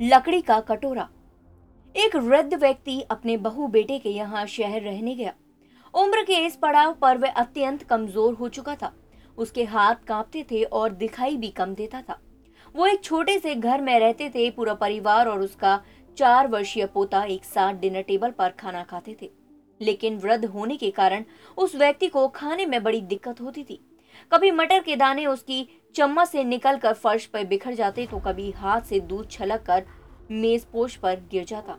लकड़ी का कटोरा। एक वृद्ध व्यक्ति अपने बहू बेटे के यहाँ शहर रहने गया। उम्र के इस पड़ाव पर वह अत्यंत कमज़ोर हो चुका था। उसके हाथ कांपते थे और दिखाई भी कम देता था। वो एक छोटे से घर में रहते थे, पूरा परिवार और उसका चार वर्षीय पोता एक साथ डिनर टेबल पर खाना खाते थे। लेकिन वृद्ध होने के कारण उस व्यक्ति को खाने में बड़ी दिक्कत होती थी। कभी मटर के दाने उसकी चम्मच से निकलकर फर्श पर बिखर जाते तो कभी हाथ से दूध छलक कर मेज पोष पर गिर जाता।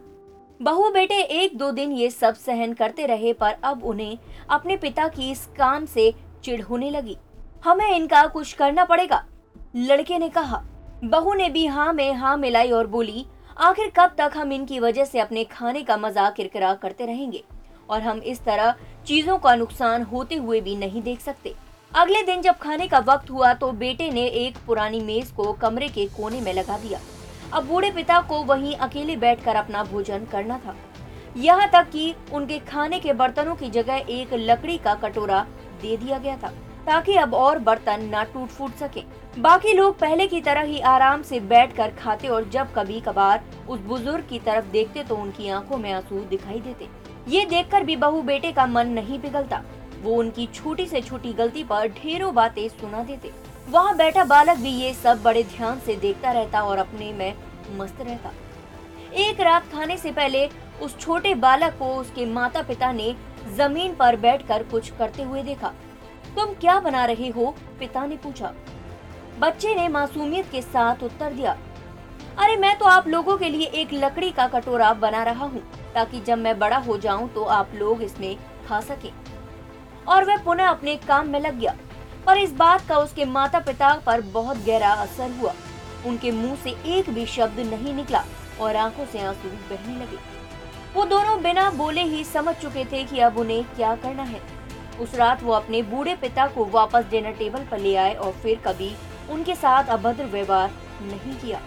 बहू बेटे एक दो दिन ये सब सहन करते रहे, पर अब उन्हें अपने पिता की इस काम से चिढ़ होने लगी। हमें इनका कुछ करना पड़ेगा, लड़के ने कहा। बहू ने भी हाँ में हाँ मिलाई और बोली, आखिर कब तक हम इनकी वजह से अपने खाने का मज़ाक किरकिरा करते रहेंगे? और हम इस तरह चीज़ों का नुकसान होते हुए भी नहीं देख सकते। अगले दिन जब खाने का वक्त हुआ तो बेटे ने एक पुरानी मेज को कमरे के कोने में लगा दिया। अब बूढ़े पिता को वहीं अकेले बैठकर अपना भोजन करना था। यहाँ तक कि उनके खाने के बर्तनों की जगह एक लकड़ी का कटोरा दे दिया गया था, ताकि अब और बर्तन न टूट फूट सके। बाकी लोग पहले की तरह ही आराम से बैठकर खाते और जब कभी कभार उस बुज़ुर्ग की तरफ़ देखते तो उनकी आँखों में आँसू दिखाई देते। ये देखकर भी बहू बेटे का मन नहीं पिघलता। वो उनकी छोटी से छोटी गलती पर ढेरों बातें सुना देते। वहाँ बैठा बालक भी ये सब बड़े ध्यान से देखता रहता और अपने में मस्त रहता। एक रात खाने से पहले उस छोटे बालक को उसके माता पिता ने ज़मीन पर बैठकर कुछ करते हुए देखा। तुम क्या बना रहे हो? पिता ने पूछा। बच्चे ने मासूमियत के साथ उत्तर दिया। अरे, मैं तो आप लोगों के लिए एक लकड़ी का कटोरा बना रहा हूँ, ताकि जब मैं बड़ा हो जाऊँ तो आप लोग इसमें खा सकें। और वह पुनः अपने काम में लग गया। पर इस बात का उसके माता पिता पर बहुत गहरा असर हुआ। उनके मुँह से एक भी शब्द नहीं निकला और आँखों से आँसू बहने लगे। वो दोनों बिना बोले ही समझ चुके थे कि अब उन्हें क्या करना है। उस रात वो अपने बूढ़े पिता को वापस डिनर टेबल पर ले आए और फिर कभी उनके साथ अभद्र व्यवहार नहीं किया।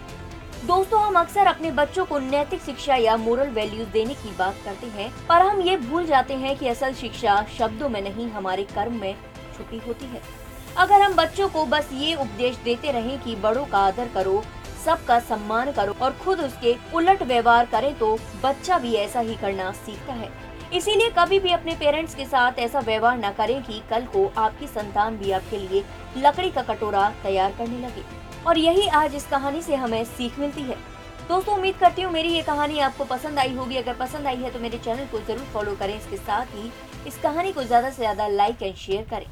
दोस्तों, हम अक्सर अपने बच्चों को नैतिक शिक्षा या मोरल वैल्यूज़ देने की बात करते हैं, पर हम ये भूल जाते हैं कि असल शिक्षा शब्दों में नहीं, हमारे कर्म में छुपी होती है। अगर हम बच्चों को बस ये उपदेश देते रहें कि बड़ों का आदर करो, सबका सम्मान करो और खुद उसके उलट व्यवहार करें तो बच्चा भी ऐसा ही करना सीखता है। इसीलिए कभी भी अपने पेरेंट्स के साथ ऐसा व्यवहार न करें कि कल को आपकी संतान भी आपके लिए लकड़ी का कटोरा तैयार करने लगे। और यही आज इस कहानी से हमें सीख मिलती है। दोस्तों, उम्मीद करती हूँ मेरी ये कहानी आपको पसंद आई होगी। अगर पसंद आई है तो मेरे चैनल को ज़रूर फॉलो करें। इसके साथ ही इस कहानी को ज़्यादा से ज़्यादा लाइक एंड शेयर करें।